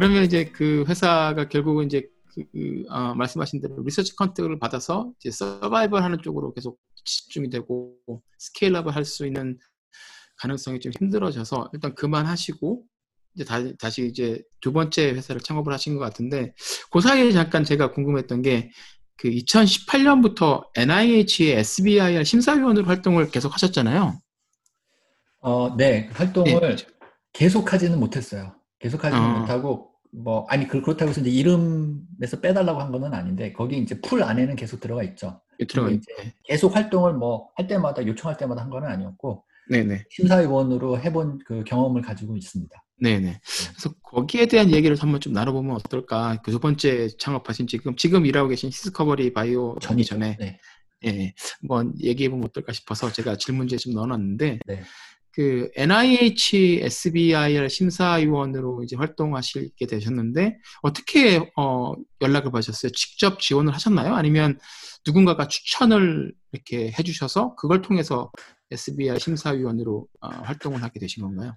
그러면 이제 그 회사가 결국은 이제 그, 그, 어, 말씀하신 대로 리서치 컨택을 받아서 이제 서바이벌 하는 쪽으로 계속 집중이 되고 스케일업을 할 수 있는 가능성이 좀 힘들어져서 일단 그만하시고 이제 다, 다시 이제 두 번째 회사를 창업을 하신 것 같은데 그 사이에 잠깐 제가 궁금했던 게 그 2018년부터 NIH의 SBIR 심사위원으로 활동을 계속 하셨잖아요. 어, 네. 활동을 네. 계속하지는 못했어요. 계속하지는 어. 못하고 뭐 아니 그- 그렇다고 해서 이제 이름에서 빼달라고 한 거는 아닌데 거기 이제 풀 안에는 계속 들어가 있죠. 들어가 근데 있죠. 계속 활동을 뭐 할 때마다 요청할 때마다 한 거는 아니었고 네네. 심사위원으로 해본 그 경험을 가지고 있습니다. 네네. 그래서 거기에 대한 얘기를 한번 좀 나눠보면 어떨까? 그 두 번째 창업하신 지금 지금 일하고 계신 히스커버리 바이오 전이. 전에 네. 예, 한번 얘기해보면 어떨까 싶어서 제가 질문지에 좀 넣어놨는데 네. 그 NIH SBIR 심사위원으로 이제 활동하시게 되셨는데 어떻게 어, 연락을 받으셨어요? 직접 지원을 하셨나요? 아니면 누군가가 추천을 이렇게 해주셔서 그걸 통해서 SBIR 심사위원으로 어, 활동을 하게 되신 건가요?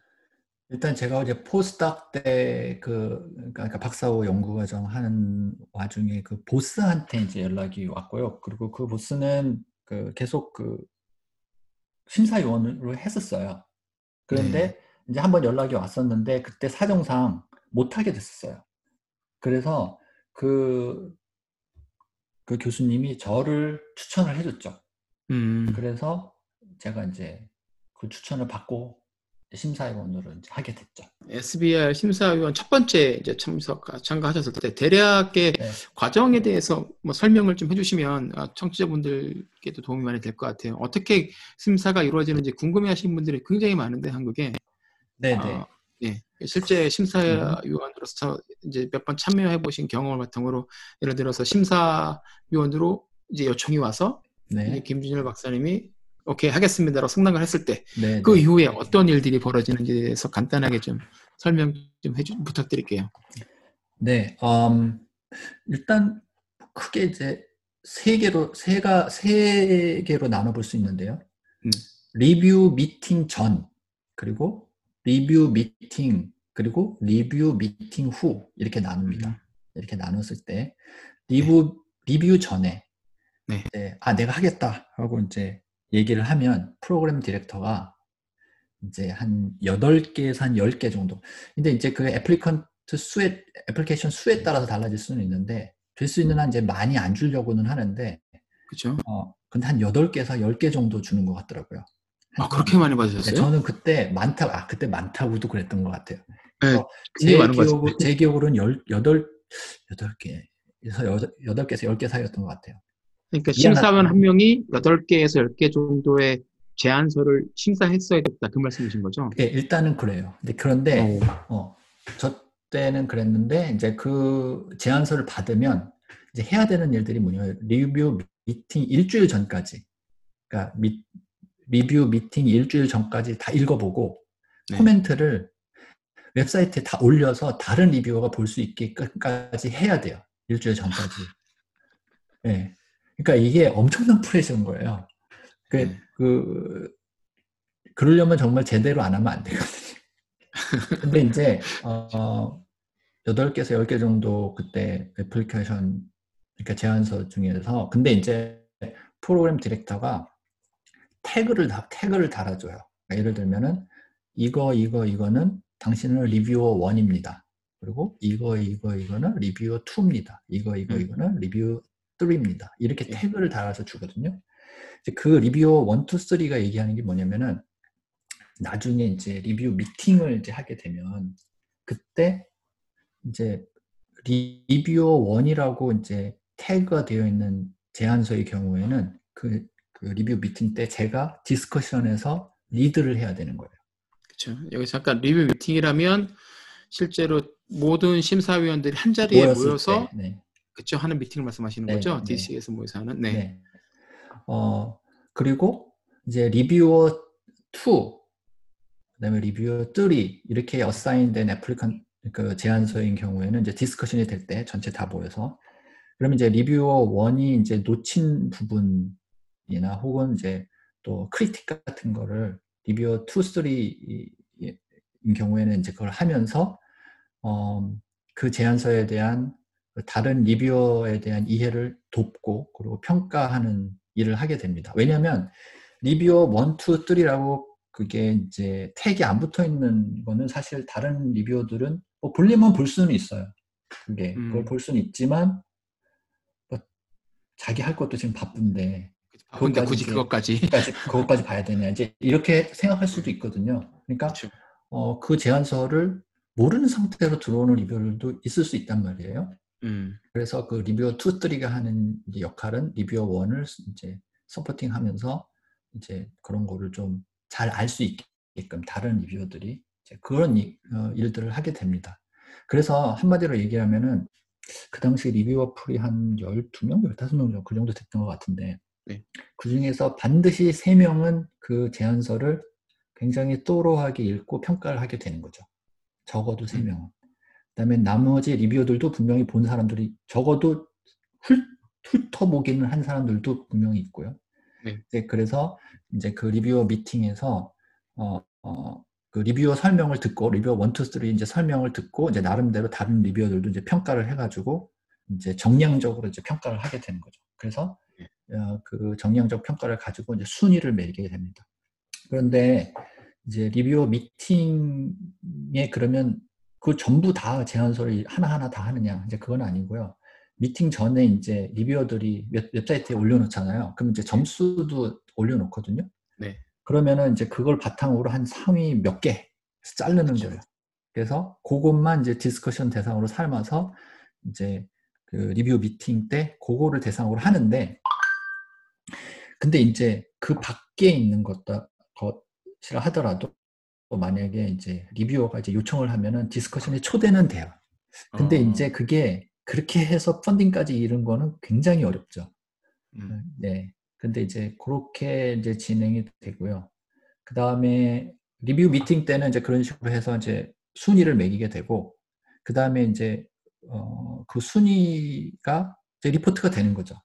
일단 제가 어제 포스닥 때그 그러니까 박사호 연구과정 하는 와중에 그 보스한테 이제 연락이 왔고요. 그리고 그 보스는 그 계속 그 심사위원으로 했었어요. 그런데 네. 이제 한번 연락이 왔었는데 그때 사정상 못 하게 됐었어요. 그래서 그, 그 교수님이 저를 추천을 해줬죠. 음, 그래서 제가 이제 그 추천을 받고 심사위원으로 이제 하게 됐죠. SBR 심사위원 첫 번째 이제 참석 참가하셨을 때 대략의 네. 과정에 대해서 뭐 설명을 좀 해주시면 아, 청취자분들께도 도움이 많이 될 것 같아요. 어떻게 심사가 이루어지는지 궁금해하시는 분들이 굉장히 많은데 한국에 네네. 어, 예, 실제 심사위원으로서 이제 몇 번 참여해 보신 경험을 바탕으로 예를 들어서 심사위원으로 이제 요청이 와서 네. 김준일 박사님이 오케이 하겠습니다라고 승낙을 했을 때 네. 그 네. 이후에 어떤 일들이 벌어지는지에 대해서 간단하게 좀 설명 좀 해주 부탁드릴게요. 네, 음, 일단 크게 이제 세 개로 세가 세 개로 나눠볼 수 있는데요. 음. 리뷰 미팅 전 그리고 리뷰 미팅 그리고 리뷰 미팅 후 이렇게 나눕니다. 음. 이렇게 나눴을 때 리뷰 리뷰 전에 네. 아 내가 하겠다 하고 이제 얘기를 하면 프로그램 디렉터가 이제 한 8개에서 한 10개 정도. 근데 이제 그 애플리컨트 수에, 애플리케이션 수에 따라서 달라질 수는 있는데, 될 수 있는 한 이제 많이 안 주려고는 하는데, 그렇죠? 어, 근데 한 8개에서 10개 정도 주는 것 같더라고요. 아 그렇게 많이 네, 받으셨어요? 저는 그때 많다고, 아, 그때 많다고도 그랬던 것 같아요. 네, 제, 많은 것 기억, 같은데. 제 기억으로는 8, 8, 8개에서 8개에서 10개 사이였던 것 같아요. 그러니까. 심사위원 한 명이 8개에서 10개 정도의 제안서를 심사했어야 됐다 그 말씀이신 거죠? 예, 일단은 그래요. 근데 그런데, 어, 어, 저 때는 그랬는데 이제 그 제안서를 받으면 이제 해야 되는 일들이 뭐냐면 리뷰 미팅 일주일 전까지, 그러니까 미, 리뷰 미팅 일주일 전까지 다 읽어보고 네. 코멘트를 웹사이트에 다 올려서 다른 reviewer가 볼 수 있게까지 해야 돼요. 일주일 전까지. 예. 그러니까 이게 엄청난 프레셔인 거예요. 그, 네. 그, 그러려면 정말 제대로 안 하면 안 되거든요. 근데 이제, 어, 8개에서 10개 정도 그때 애플리케이션, 그러니까 제안서 중에서, 근데 이제 프로그램 디렉터가 태그를, 다, 태그를 달아줘요. 그러니까 예를 들면은, 이거, 이거, 이거는 당신은 리뷰어 1입니다. 그리고 이거, 이거, 이거는 reviewer 2입니다. 이거, 이거, 음. 이거는 reviewer 3입니다. 이렇게 예. 태그를 달아서 주거든요. 그 reviewer 1, 2, 3가 얘기하는 게 뭐냐면은 나중에 이제 리뷰 미팅을 이제 하게 되면 그때 이제 reviewer 1이라고 이제 태그가 되어 있는 제안서의 경우에는 그, 그 리뷰 미팅 때 제가 discussion에서 리드를 해야 되는 거예요. 그렇죠. 여기 잠깐 리뷰 미팅이라면 실제로 모든 심사위원들이 한 자리에 모여서 때, 네. 그렇죠 하는 미팅을 말씀하시는 네, 거죠. 네. DC에서 모여서 하는. 네. 네. 어 그리고 이제 reviewer 2 그다음에 reviewer 3 이렇게 assign된 applicant 그 제안서인 경우에는 이제 discussion이 될 때 전체 다 모여서 그러면 이제 reviewer 1이 이제 놓친 부분이나 혹은 이제 또 크리틱 같은 거를 리뷰어 2, 3인 경우에는 이제 그걸 하면서 어, 그 제안서에 대한 그 다른 리뷰어에 대한 이해를 돕고 그리고 평가하는 일을 하게 됩니다. 왜냐하면 리뷰어 1, 2, 3라고 그게 이제 태그이 안 붙어 있는 거는 사실 다른 리뷰어들은 뭐 볼리면 볼 수는 있어요. 그게 음. 그걸 볼 수는 있지만 뭐 자기 할 것도 지금 바쁜데 바쁜데 굳이 그것까지. 그것까지, 그것까지 봐야 되냐 이제 이렇게 생각할 수도 있거든요. 그러니까 그렇죠. 어, 그 제안서를 모르는 상태로 들어오는 리뷰어들도 있을 수 있단 말이에요. 음. 그래서 그 리뷰어 2, 3가 하는 역할은 리뷰어 1을 이제 서포팅 하면서 이제 그런 거를 좀 잘 알 수 있게끔 다른 리뷰어들이 그런 이- 어, 일들을 하게 됩니다. 그래서 한마디로 얘기하면은 그 당시 리뷰어 풀이 한 12명, 15명 정도 그 정도 됐던 것 같은데 네. 그 중에서 반드시 3명은 그 제안서를 굉장히 또로하게 읽고 평가를 하게 되는 거죠. 적어도 3명은. 그다음에 나머지 리뷰어들도 분명히 본 사람들이 적어도 훑, 훑어보기는 한 사람들도 분명히 있고요. 네. 이제 그래서 이제 그 리뷰어 미팅에서 어, 어, 그 reviewer 설명을 듣고 reviewer 1, 2, 3 이제 설명을 듣고 이제 나름대로 다른 reviewer들도 이제 평가를 해가지고 이제 정량적으로 이제 평가를 하게 되는 거죠. 그래서 어, 그 정량적 평가를 가지고 이제 순위를 매기게 됩니다. 그런데 이제 reviewer 미팅에 그러면 그 전부 다 제안서를 하나하나 다 하느냐 이제 그건 아니고요. 미팅 전에 이제 reviewer들이 웹, 웹사이트에 올려놓잖아요. 그럼 이제 점수도 올려놓거든요. 네. 그러면은 이제 그걸 바탕으로 한 상위 몇 개 자르는 그렇죠. 거예요. 그래서 그것만 이제 discussion 대상으로 삼아서 이제 그 리뷰 미팅 때 그거를 대상으로 하는데 근데 이제 그 밖에 있는 것다 것이라 하더라도 또 만약에 이제 reviewer가 이제 요청을 하면은 discussion에 초대는 돼요. 근데 어, 이제 그게 그렇게 해서 funding까지 이른 거는 굉장히 어렵죠. 음. 네. 근데 이제 그렇게 이제 진행이 되고요. 그 다음에 리뷰 미팅 때는 이제 그런 식으로 해서 이제 순위를 매기게 되고, 그 다음에 이제, 어, 그 순위가 이제 리포트가 되는 거죠.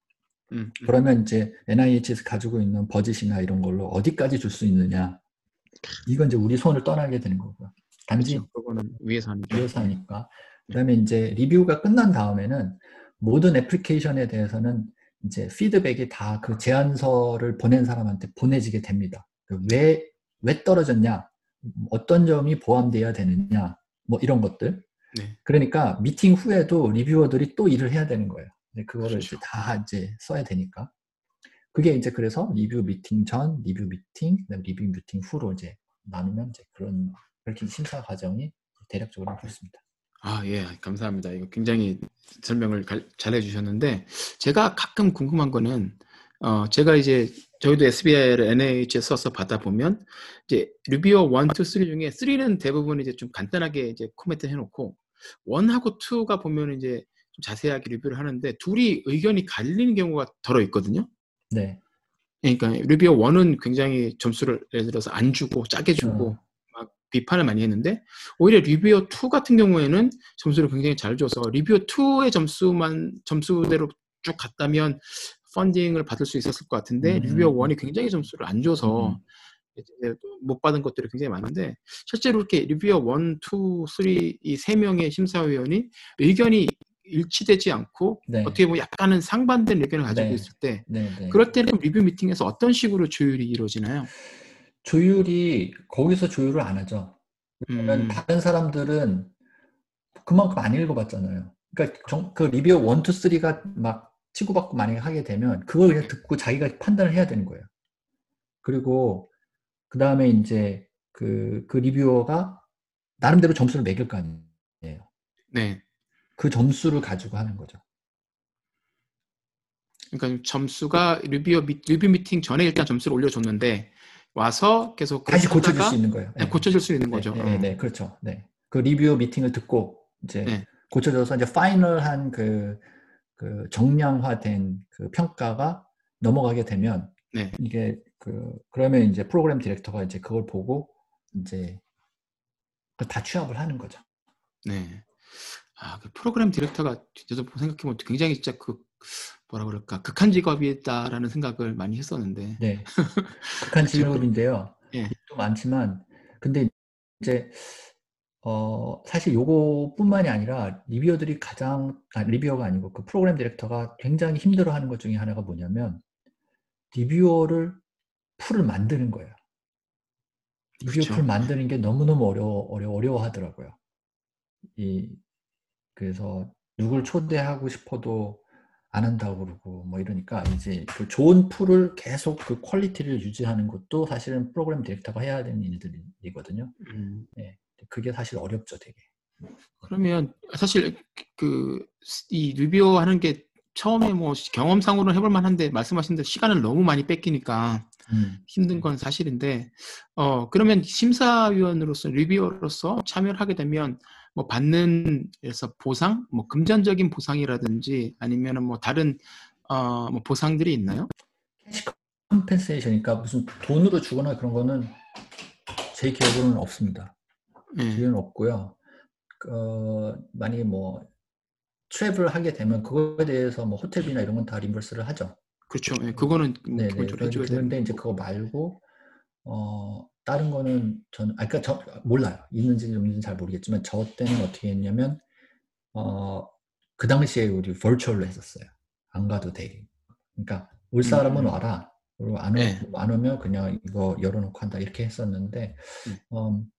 음, 음. 그러면 이제 NIH에서 가지고 있는 버짓이나 이런 걸로 어디까지 줄 수 있느냐. 이건 이제 우리 손을 떠나게 되는 거고요. 단지 그렇죠. 그거는 위에서 하는 거. 위해서 하니까. 그다음에 이제 리뷰가 끝난 다음에는 모든 애플리케이션에 대해서는 이제 피드백이 다 그 제안서를 보낸 사람한테 보내지게 됩니다. 그 왜, 왜 떨어졌냐? 어떤 점이 포함돼야 되느냐? 뭐 이런 것들. 네. 그러니까 미팅 후에도 reviewer들이 또 일을 해야 되는 거예요. 그거를 그렇죠. 이제 다 이제 써야 되니까. 그게 이제 그래서 리뷰 미팅 전, 리뷰 미팅, 그다음에 리뷰 미팅 후로 이제 나누면 이제 그런 그렇게 심사 과정이 대략적으로 그렇습니다. 아, 예, 감사합니다. 이거 굉장히 설명을 갈- 잘 해주셨는데, 제가 가끔 궁금한 거는, 어, 제가 이제, 저희도 SBI를 NH에 써서 받아보면, 이제, 루비어 1, 2, 3 중에 3는 대부분 이제 좀 간단하게 이제 코멘트 해놓고, 1하고 2가 보면 이제 좀 자세하게 리뷰를 하는데, 둘이 의견이 갈리는 경우가 덜어 있거든요. 네. 그러니까 루비어 1은 굉장히 점수를 예를 들어서 안 주고 짜게 주고 어. 막 비판을 많이 했는데 오히려 리뷰어 2 같은 경우에는 점수를 굉장히 잘 줘서 리뷰어 2의 점수만 점수대로 쭉 갔다면 펀딩을 받을 수 있었을 것 같은데 음. 리뷰어 1이 굉장히 점수를 안 줘서 음. 못 받은 것들이 굉장히 많은데 실제로 이렇게 리뷰어 1, 2, 3 이 세 명의 심사위원이 의견이 일치되지 않고 네. 어떻게 보면 약간은 상반된 의견을 가지고 네. 있을 때 네, 네. 그럴 때는 리뷰 미팅에서 어떤 식으로 조율이 이루어지나요? 조율이 거기서 조율을 안 하죠. 왜냐면 음, 다른 사람들은 그만큼 안 읽어봤잖아요. 그러니까 정- 그 리뷰어 1, 2, 3가 막 치고받고 만약에 하게 되면 그걸 그냥 듣고 자기가 판단을 해야 되는 거예요. 그리고 그 다음에 이제 그, 그 리뷰어가 나름대로 점수를 매길 거 아니에요. 네. 그 점수를 가지고 하는 거죠. 그러니까 점수가 reviewer 미, 리뷰 미팅 전에 일단 점수를 올려줬는데 와서 계속 다시 고쳐줄 수 있는 거예요. 네, 고쳐줄 수 있는 거죠. 네, 네, 네, 그렇죠. 네. 그 리뷰 미팅을 듣고 이제 네. 고쳐져서 이제 final한 그, 그 정량화된 그 평가가 넘어가게 되면 네. 이게 그 그러면 이제 프로그램 디렉터가 이제 그걸 보고 이제 다 취합을 하는 거죠. 네. 아, 그 프로그램 디렉터가 저도 생각해보면 굉장히 진짜 그 뭐라 그럴까 극한 직업이다라는 생각을 많이 했었는데. 네. 극한 직업인데요. 예. 또 많지만 근데 이제 어 사실 요거뿐만이 아니라 reviewer들이 가장 아 reviewer가 아니고 그 프로그램 디렉터가 굉장히 힘들어하는 것 중에 하나가 뭐냐면 reviewer를 풀을 만드는 거예요. reviewer 그렇죠. 풀 만드는 게 너무너무 어려워 어려 어려워하더라고요. 이 그래서 누굴 초대하고 싶어도 안 한다고 그러고 뭐 이러니까 이제 그 좋은 풀을 계속 그 quality를 유지하는 것도 사실은 프로그램 디렉터가 해야 되는 일들이거든요. 음, 그게 사실 어렵죠, 되게. 그러면 사실 그 이 리뷰어 하는 게 처음에 뭐 경험상으로는 해볼 만한데 말씀하신 대로 시간을 너무 많이 뺏기니까 음. 힘든 건 사실인데 어 그러면 심사위원으로서 reviewer로서 참여를 하게 되면 뭐 받는 그래서 보상 뭐 금전적인 보상이라든지 아니면은 뭐 다른 어 뭐 보상들이 있나요? cash compensation이니까 무슨 돈으로 주거나 그런 거는 제 기억으로는 없습니다. 예. 기회는 없고요. 어, 만약에 뭐 travel 하게 되면 그거에 대해서 뭐 호텔비나 이런 건 다 reimburse를 하죠. 그렇죠. 예, 그거는 뭐 네네. 되는 그런데 이제 그거 말고 어 다른 거는 저는 아 그러니까 저 몰라요. 있는지 없는지 잘 모르겠지만 저 때는 어떻게 했냐면 어 그 당시에 우리 버추얼로 했었어요. 안 가도 되게. 그러니까 올 사람은 음. 와라. 그리고 안, 오, 네. 안 오면 그냥 이거 열어놓고 한다 이렇게 했었는데 음. 음,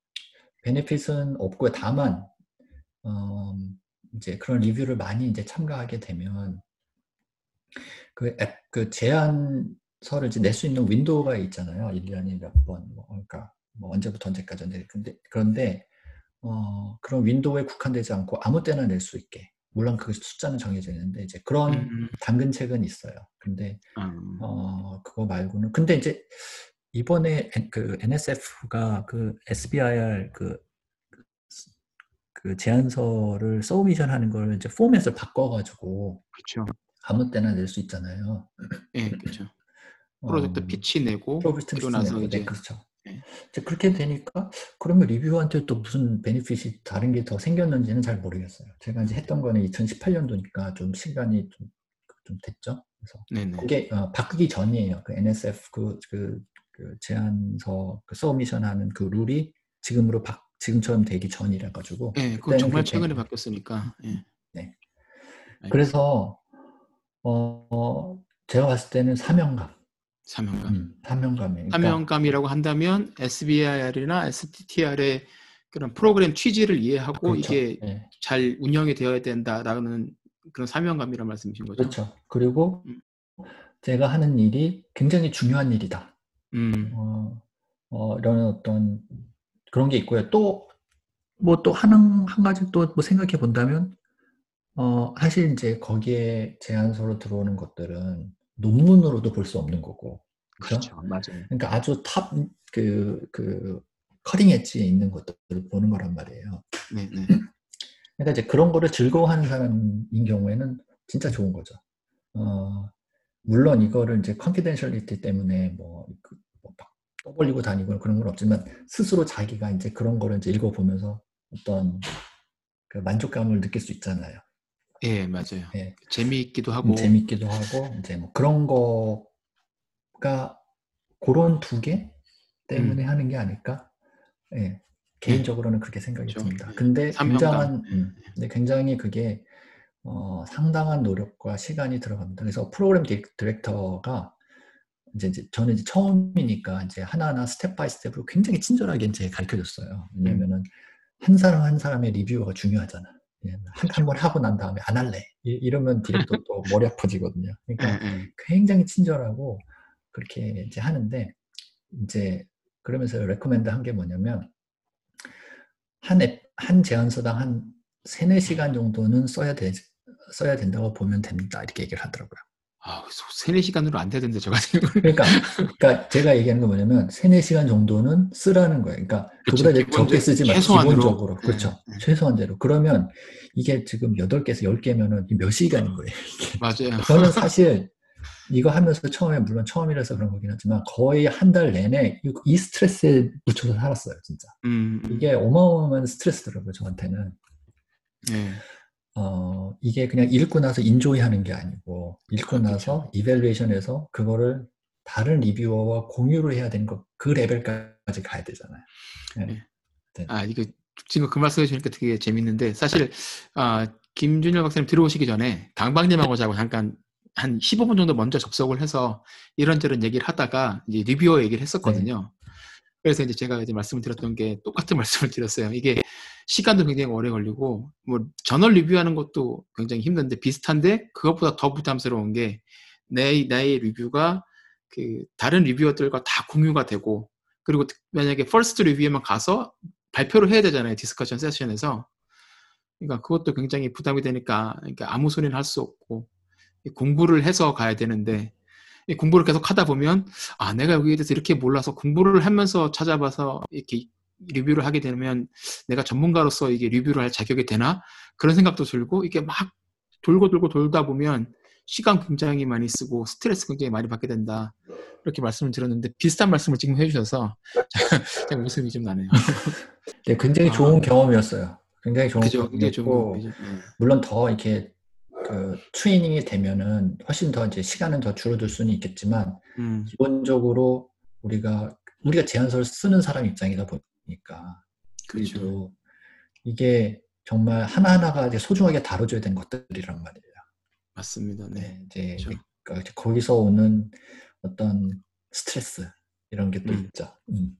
베네핏은 없고요. 다만 음, 이제 그런 리뷰를 많이 이제 참가하게 되면 그 앱, 그 제안 서를 이제 낼수 있는 윈도우가 있잖아요. 1년에 몇 번, 뭐, 그러니까 뭐 언제부터 언제까지. 근데, 근데, 그런데, 어, 그런 윈도우에 국한되지 않고 아무 때나 낼 수 있게. 물론 그 숫자는 정해져 있는데, 이제 그런 음, 당근책은 있어요. 근데, 아, 어, 그거 말고는. 근데 이제 이번에 그 NSF가 그 SBIR 그, 그 제안서를 submission 하는 걸 이제 포맷을 바꿔가지고 그렇죠. 아무 때나 낼 수 있잖아요. 예, 그렇죠. 프로젝트 어, pitch 내고 프로젝트 pitch 나서 내고, 네, 이제 그렇죠. 네. 이제 그렇게 되니까 그러면 reviewer한테 또 무슨 benefit이 다른 게 더 생겼는지는 잘 모르겠어요. 제가 이제 했던 거는 2018년도니까 좀 시간이 좀, 좀 됐죠. 그래서 네네. 그게 어, 바꾸기 전이에요. 그 NSF 그, 그, 그 제안서 그 submission 하는 그 룰이 지금으로 바, 지금처럼 되기 전이라 가지고 예, 그거 그때는 정말 최근에 바뀌었으니까. 예. 네. 알겠습니다. 그래서 어, 어, 제가 봤을 때는 사명감, 사명감. 음, 사명감이에요. 그러니까 사명감이라고 한다면 SBIR이나 STTR의 그런 프로그램 취지를 이해하고 그렇죠. 이게 예. 잘 운영이 되어야 된다라는 그런 사명감이란 말씀이신 거죠? 그렇죠. 그리고 음. 제가 하는 일이 굉장히 중요한 일이다. 음, 어, 어, 이런 어떤 그런 게 있고요. 또, 뭐또 한, 한 가지 또 뭐 생각해 본다면, 어, 사실 이제 거기에 제안서로 들어오는 것들은 논문으로도 볼 수 없는 거고. 그죠? 그렇죠. 맞아요. 그러니까 아주 top, 그, 그, 커링 엣지에 있는 것들을 보는 거란 말이에요. 네, 네. 그러니까 이제 그런 거를 즐거워하는 사람인 경우에는 진짜 좋은 거죠. 어, 물론 이거를 이제 confidentiality 때문에 뭐, 그, 뭐막 떠벌리고 다니고 그런 건 없지만 스스로 자기가 이제 그런 거를 이제 읽어보면서 어떤 그 만족감을 느낄 수 있잖아요. 예, 맞아요. 예. 재미있기도 하고. 재밌기도 하고 이제 뭐 그런 거가 그런 두 개 때문에 하는 게 아닐까? 예. 개인적으로는 그렇게 생각이 그렇죠. 듭니다. 예. 근데. 굉장한 음, 근데 굉장히 그게 어, 상당한 노력과 시간이 들어갑니다. 그래서 프로그램 디- 디렉터가 이제, 이제 저는 이제 처음이니까 이제 하나하나 step by step으로 굉장히 친절하게 이제 가르쳐 줬어요. 왜냐면은 한 사람 한 사람의 리뷰가 중요하잖아. 예, 한, 한 번 하고 난 다음에 안 할래. 이, 러면 디렉터 또 머리 아파지거든요. 예, 그러니까 예. 굉장히 친절하고 그렇게 이제 하는데 이제 그러면서 recommend 한 게 뭐냐면 한 앱, 한 제안서당 한 3, 4시간 정도는 써야 되, 써야 된다고 보면 됩니다. 이렇게 얘기를 하더라고요. 아, 세네 시간으로 안 되던데 저 같은 경우는. 그러니까, 그러니까 제가 얘기하는 건 뭐냐면 세네 시간 정도는 쓰라는 거예요. 그러니까 그렇죠. 그보다 적게 쓰지 말고 최소한으로. 기본적으로 네, 그렇죠. 네. 최소한대로. 그러면 이게 지금 8개에서 10개면은 몇 시간인 거예요. 맞아요. 저는 사실 이거 하면서 처음에 물론 처음이라서 그런 거긴 하지만 거의 한 달 내내 이- 이 스트레스에 묻혀서 살았어요, 진짜. 음, 음, 이게 어마어마한 스트레스더라고요, 저한테는. 네. 어, 이게 그냥 읽고 나서 인조이 하는 게 아니고, 읽고 아, 나서 이벨루에이션에서 그거를 다른 리뷰어와 공유를 해야 되는 거, 그 레벨까지 가야 되잖아요. 네. 아, 이거 지금 그 말씀 해 주니까 되게 재밌는데 사실 아, 김준열 박사님 들어오시기 전에 강박님하고 자고 잠깐 한 15분 정도 먼저 접속을 해서 이런저런 얘기를 하다가 이제 리뷰어 얘기를 했었거든요. 그래서 이제 제가 이제 말씀을 드렸던 게 똑같은 말씀을 드렸어요. 이게 시간도 굉장히 오래 걸리고 뭐 저널 리뷰하는 것도 굉장히 힘든데 비슷한데 그것보다 더 부담스러운 게 내 나의 리뷰가 그 다른 reviewer들과 다 공유가 되고 그리고 특- 만약에 first reviewer면 가서 발표를 해야 되잖아요 discussion session에서. 그러니까 그것도 굉장히 부담이 되니까 그러니까 아무 소리나 할 수 없고 이 공부를 해서 가야 되는데 이 공부를 계속 하다 보면 아 내가 여기에 대해서 이렇게 몰라서 공부를 하면서 찾아봐서 이렇게 리뷰를 하게 되면 내가 전문가로서 이게 리뷰를 할 자격이 되나 그런 생각도 들고 이게 막 돌고 돌고 돌다 보면 시간 굉장히 많이 쓰고 스트레스 굉장히 많이 받게 된다 이렇게 말씀을 드렸는데 비슷한 말씀을 지금 해주셔서 제가 웃음이 좀 나네요. 네, 굉장히 아. 좋은 경험이었어요. 굉장히 좋은 그죠? 경험이었고. 네. 물론 더 이렇게 그 트레이닝이 되면은 훨씬 더 이제 시간은 더 줄어들 수는 있겠지만, 음, 기본적으로 우리가, 우리가 제안서를 쓰는 사람 입장이다 보니까, 그렇죠. 그리고 이게 정말 하나하나가 이제 소중하게 다뤄줘야 되는 것들이란 말이에요. 맞습니다. 네. 네, 이제 그렇죠. 그러니까 이제 거기서 오는 어떤 스트레스 이런 게또 음. 있죠. 음.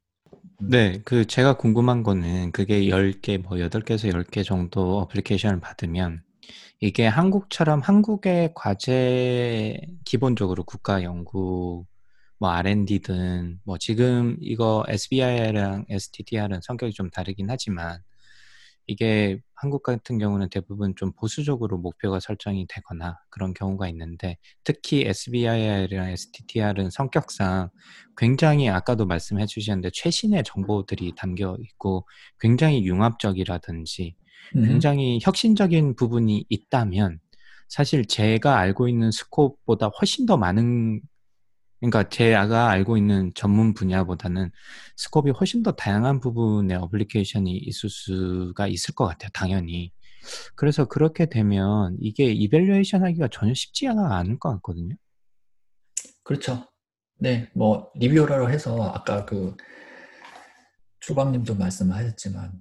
네, 그 제가 궁금한 거는 그게 10개, 뭐 8개에서 10개 정도 어플리케이션을 받으면 이게 한국처럼 한국의 과제 기본적으로 국가 연구 뭐 R&D든 뭐 지금 이거 SBI랑 STTR은 성격이 좀 다르긴 하지만 이게 한국 같은 경우는 대부분 좀 보수적으로 목표가 설정이 되거나 그런 경우가 있는데 특히 SBI랑 STTR은 성격상 굉장히 아까도 말씀해 주셨는데 최신의 정보들이 담겨 있고 굉장히 융합적이라든지 음. 굉장히 혁신적인 부분이 있다면 사실 제가 알고 있는 scope보다 훨씬 더 많은 그러니까 제가 알고 있는 전문 분야보다는 scope이 훨씬 더 다양한 부분의 application이 있을 수가 있을 것 같아요. 당연히. 그래서 그렇게 되면 이게 evaluation 하기가 전혀 쉽지가 않을 것 같거든요. 그렇죠. 네, 뭐 reviewer라고 해서 아까 그 주방님도 말씀하셨지만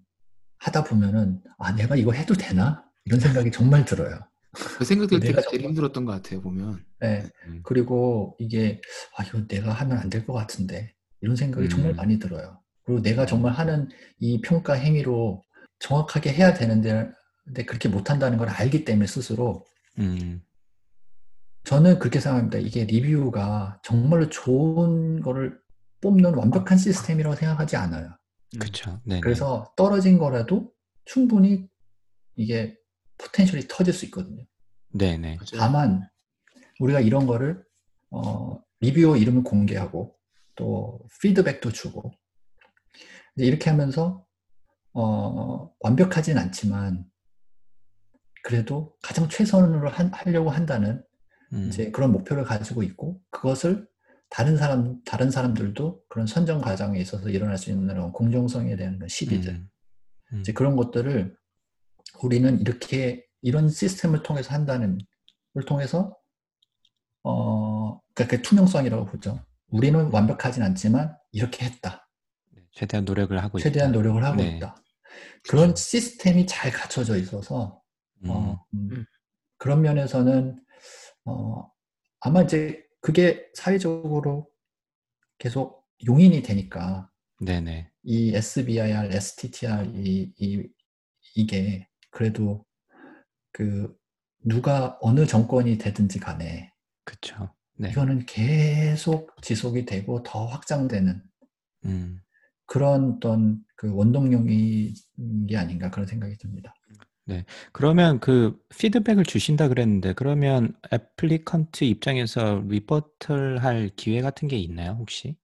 하다 보면은 아 내가 이거 해도 되나 이런 생각이 정말 들어요. 그 생각 들 때가 제일 정말- 힘들었던 것 같아요. 보면. 네, 음. 그리고 이게 아 이거 내가 하면 안 될 것 같은데 이런 생각이 정말 음. 많이 들어요. 그리고 내가 정말 하는 이 평가 행위로 정확하게 해야 되는데 근데 그렇게 못한다는 걸 알기 때문에 스스로 음, 저는 그렇게 생각합니다. 이게 리뷰가 정말로 좋은 거를 뽑는 완벽한 시스템이라고 생각하지 않아요. 음. 네. 그래서 떨어진 거라도 충분히 이게 포텐셜이 터질 수 있거든요. 네네. 다만 우리가 이런 거를 어, 리뷰어 이름을 공개하고 또 피드백도 주고 이제 이렇게 하면서 어, 완벽하진 않지만 그래도 가장 최선으로 한- 하려고 한다는 음, 이제 그런 목표를 가지고 있고 그것을 다른 사람 다른 사람들도 그런 선정 과정에 있어서 일어날 수 있는 그런 공정성에 대한 그런 시비들. 음, 음, 이제 그런 것들을 우리는 이렇게 이런 시스템을 통해서 한다는 걸 통해서 어 그러니까 그 투명성이라고 보죠. 우리는 완벽하진 않지만 이렇게 했다. 네, 최대한 노력을 하고 최대한 있다. 노력을 하고 네. 있다. 그런 시스템이 잘 갖춰져 있어서 음, 어, 음, 음. 그런 면에서는 어, 아마 이제 그게 사회적으로 계속 용인이 되니까 네네. 이 SBIR, STTR 이, 이 이게 그래도 그 누가 어느 정권이 되든지 간에 그쵸. 네. 이거는 계속 지속이 되고 더 확장되는 음, 그런 어떤 그 원동력이 게 아닌가 그런 생각이 듭니다. 그러면 그 피드백을 주신다 그랬는데 그러면 애플리컨트 입장에서 리버틀 할 기회 같은 게 있나요, 혹시?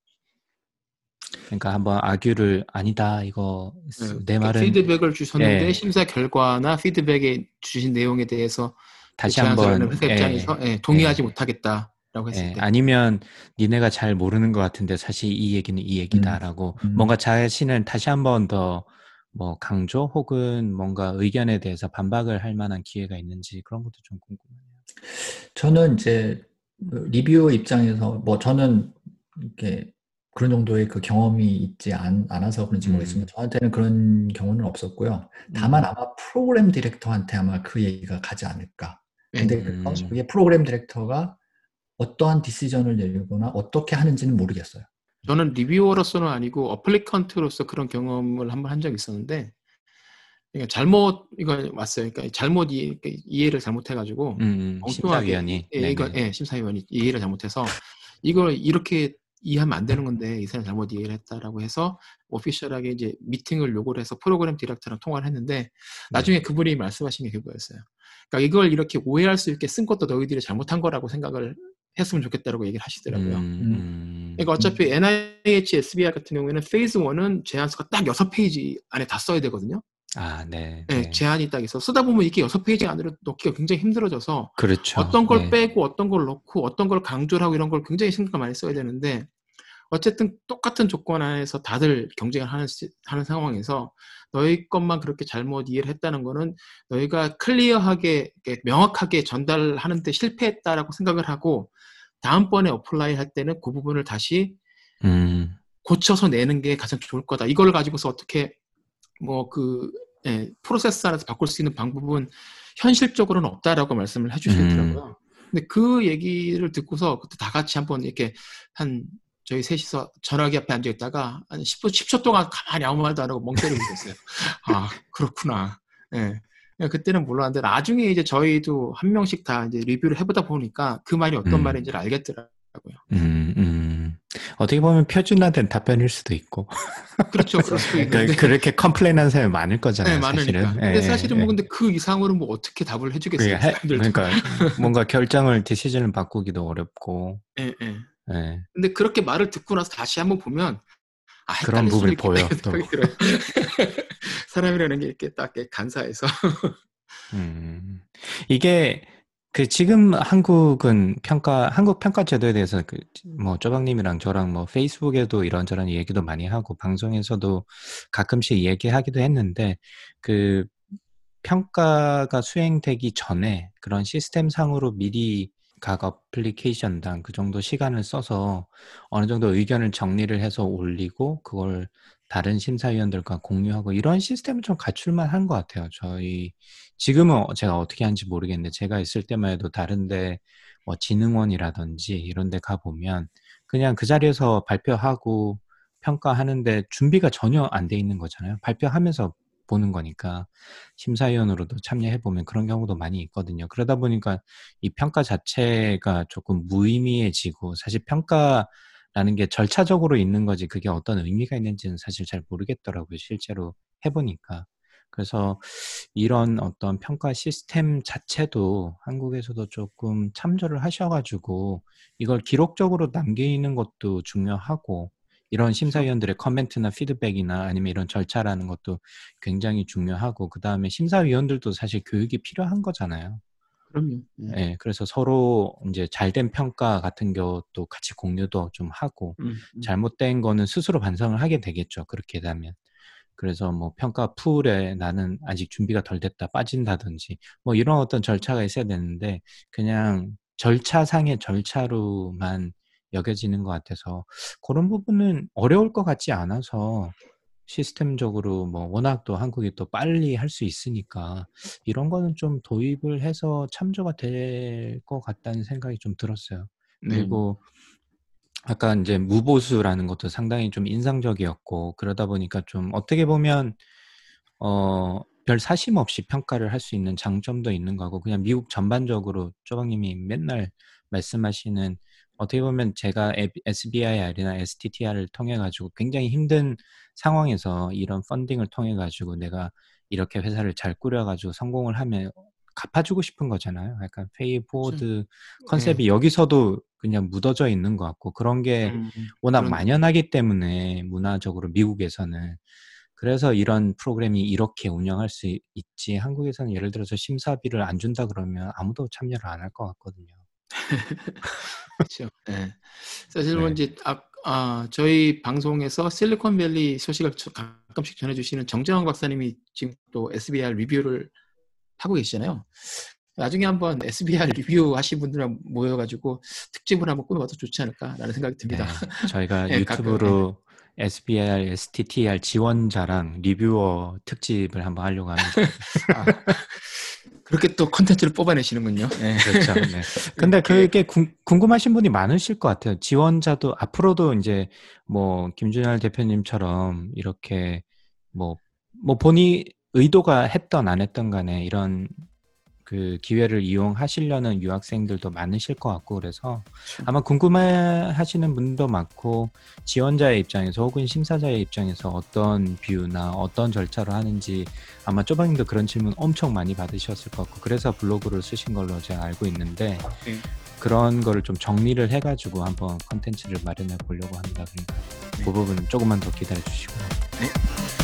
그러니까 한번 아규를 아니다 이거 네, 내 그러니까 말은 피드백을 주셨는데 예. 심사 결과나 피드백에 주신 내용에 대해서 다시 제안서를 한번 회사 예, 입장에서 예, 동의하지 예. 못하겠다라고 했을 예, 때 아니면 니네가 잘 모르는 것 같은데 사실 이 얘기는 이 얘기다라고 음. 뭔가 자신을 다시 한번 더 뭐 강조 혹은 뭔가 의견에 대해서 반박을 할 만한 기회가 있는지 그런 것도 좀 궁금해요. 저는 이제 그 리뷰어 입장에서 뭐 저는 이렇게 그런 정도의 그 경험이 있지 않, 않아서 그런지 음. 모르겠지만 저한테는 그런 경우는 없었고요. 다만 아마 프로그램 디렉터한테 아마 그 얘기가 가지 않을까. 근데 네. 그- 음. 그게 프로그램 디렉터가 어떠한 디시전을 내리거나 어떻게 하는지는 모르겠어요. 저는 리뷰어로서는 아니고 어플리컨트로서 그런 경험을 한번 한 적이 있었는데 그러니까 잘못 이거 왔어요. 그러니까 잘못 이, 이해를 잘못해가지고 음, 음, 엉뚱하게 심사위원이 예, 이거. 예, 심사위원이 이해를 잘못해서 이걸 이렇게 이해하면 안 되는 건데 이 사람이 잘못 이해를 했다라고 해서 오피셜하게 이제 미팅을 요구를 해서 프로그램 디렉터랑 통화를 했는데 나중에 그분이 말씀하신 게 그거였어요. 그러니까 이걸 이렇게 오해할 수 있게 쓴 것도 너희들이 잘못한 거라고 생각을 했으면 좋겠다라고 얘기를 하시더라고요. 음, 음. 그러니까 어차피 NIH, SBR 같은 경우에는 phase 1은 제안서가 딱 6페이지 안에 다 써야 되거든요. 아, 네. 네, 네. 제안이 딱 있어. 쓰다 보면 이게 6페이지 안으로 넣기가 굉장히 힘들어져서 그렇죠. 어떤 걸 네. 빼고 어떤 걸 넣고 어떤 걸 강조를 하고 이런 걸 굉장히 신경 많이 써야 되는데 어쨌든 똑같은 조건 안에서 다들 경쟁을 하는, 시- 하는 상황에서 너희 것만 그렇게 잘못 이해를 했다는 거는 너희가 clear하게 명확하게 전달하는데 실패했다라고 생각을 하고 다음번에 apply 할 때는 그 부분을 다시 음, 고쳐서 내는 게 가장 좋을 거다. 이걸 가지고서 어떻게 뭐그 프로세스 안에서 바꿀 수 있는 방법은 현실적으로는 없다라고 말씀을 음. 해주시더라고요. 근데 그 얘기를 듣고서 그때 다 같이 한번 이렇게 한 저희 셋이서 전화기 앞에 앉아 있다가 한 10분, 10초 동안 가만히 아무 말도 안 하고 멍 때리고 있었어요. 아, 그렇구나. 예. 그냥 그때는 몰랐는데 나중에 이제 저희도 한 명씩 다 이제 리뷰를 해보다 보니까 그 말이 어떤 음. 말인지를 알겠더라고요. 음, 음. 어떻게 보면 표준화된 답변일 수도 있고. 그렇죠. 그럴 수도 그러니까 있는데. 그렇게 complain한 사람이 많을 거잖아요. 네, 많으니까. 사실은. 근데 예, 사실은 예, 뭐 예. 근데 그 이상으로 뭐 어떻게 답을 해주겠어요. 그러니까. 그러니까 뭔가 결정을 decision을 바꾸기도 어렵고. 예, 예. 예. 근데 그렇게 말을 듣고 나서 다시 한번 보면 아, 그런 부분이 보여, 들어요. 사람이라는 게 이렇게 딱 간사해서. 음. 이게 그 지금 한국은 평가 한국 평가 제도에 대해서 그 뭐 쪼박님이랑 저랑 뭐 페이스북에도 이런저런 얘기도 많이 하고 방송에서도 가끔씩 얘기하기도 했는데 그 평가가 수행되기 전에 그런 시스템 상으로 미리 각 어플리케이션당 그 정도 시간을 써서 어느 정도 의견을 정리를 해서 올리고 그걸 다른 심사위원들과 공유하고 이런 시스템은 좀 갖출만 한 것 같아요. 저희 지금은 제가 어떻게 하는지 모르겠는데 제가 있을 때만 해도 다른데 뭐 진흥원이라든지 이런 데 가보면 그냥 그 자리에서 발표하고 평가하는데 준비가 전혀 안 돼 있는 거잖아요. 발표하면서 보는 거니까 심사위원으로도 참여해 보면 그런 경우도 많이 있거든요. 그러다 보니까 이 평가 자체가 조금 무의미해지고 사실 평가 라는 게 절차적으로 있는 거지 그게 어떤 의미가 있는지는 사실 잘 모르겠더라고요. 실제로 해보니까. 그래서 이런 어떤 평가 시스템 자체도 한국에서도 조금 참조를 하셔가지고 이걸 기록적으로 남기는 것도 중요하고 이런 심사위원들의 커멘트나 피드백이나 아니면 이런 절차라는 것도 굉장히 중요하고 그 다음에 심사위원들도 사실 교육이 필요한 거잖아요. 그럼요. 예. 예, 그래서 서로 이제 잘된 평가 같은 것도 같이 공유도 좀 하고 음, 음. 잘못된 거는 스스로 반성을 하게 되겠죠. 그렇게 되면. 그래서 뭐 평가 풀에 나는 아직 준비가 덜 됐다 빠진다든지 뭐 이런 어떤 절차가 있어야 되는데 그냥 절차상의 절차로만 여겨지는 것 같아서 그런 부분은 어려울 것 같지 않아서 시스템적으로 뭐 워낙 또 한국이 또 빨리 할 수 있으니까 이런 거는 좀 도입을 해서 참조가 될 것 같다는 생각이 좀 들었어요. 네. 그리고 아까 이제 무보수라는 것도 상당히 좀 인상적이었고 그러다 보니까 좀 어떻게 보면 어, 별 사심 없이 평가를 할 수 있는 장점도 있는 거고 그냥 미국 전반적으로 쪼박님이 맨날 말씀하시는 어떻게 보면 제가 SBIR이나 STTR을 통해 가지고 굉장히 힘든 상황에서 이런 펀딩을 통해 가지고 내가 이렇게 회사를 잘 꾸려 가지고 성공을 하면 갚아주고 싶은 거잖아요. 약간 pay forward concept이 여기서도 그냥 묻어져 있는 것 같고 그런 게 음, 워낙 그런- 만연하기 때문에 문화적으로 미국에서는. 그래서 이런 프로그램이 이렇게 운영할 수 있- 있지. 한국에서는 예를 들어서 심사비를 안 준다 그러면 아무도 참여를 안 할 것 같거든요. 그렇죠. 네. 사실 뭐 네. 이제 아, 아, 저희 방송에서 실리콘밸리 소식을 저- 가끔씩 전해주시는 정재왕 박사님이 지금 또 SBR 리뷰를 하고 계시잖아요. 나중에 한번 SBR 리뷰 하신 분들랑 모여가지고 특집을 한번 꾸며봐도 좋지 않을까라는 생각이 듭니다. 네, 저희가 네, 유튜브로 SBR, STTR 지원자랑 리뷰어 특집을 한번 하려고 합니다. 아, 그렇게 또 콘텐츠를 뽑아내시는군요. 네. 그렇죠. 네. 근데 그게 궁, 궁금하신 분이 많으실 것 같아요. 지원자도 앞으로도 이제 뭐 김준열 대표님처럼 이렇게 뭐, 뭐 본이 의도가 했던 안 했던 간에 이런 그 기회를 이용하시려는 유학생들도 많으실 것 같고 그래서 아마 궁금해 하시는 분도 많고 지원자의 입장에서 혹은 심사자의 입장에서 어떤 뷰나 어떤 절차로 하는지 아마 쪼방님도 그런 질문 엄청 많이 받으셨을 것 같고 그래서 블로그를 쓰신 걸로 제가 알고 있는데 네. 그런 거를 좀 정리를 해가지고 한번 컨텐츠를 마련해 보려고 합니다. 그러니까 네. 그 부분은 조금만 더 기다려 주시고요.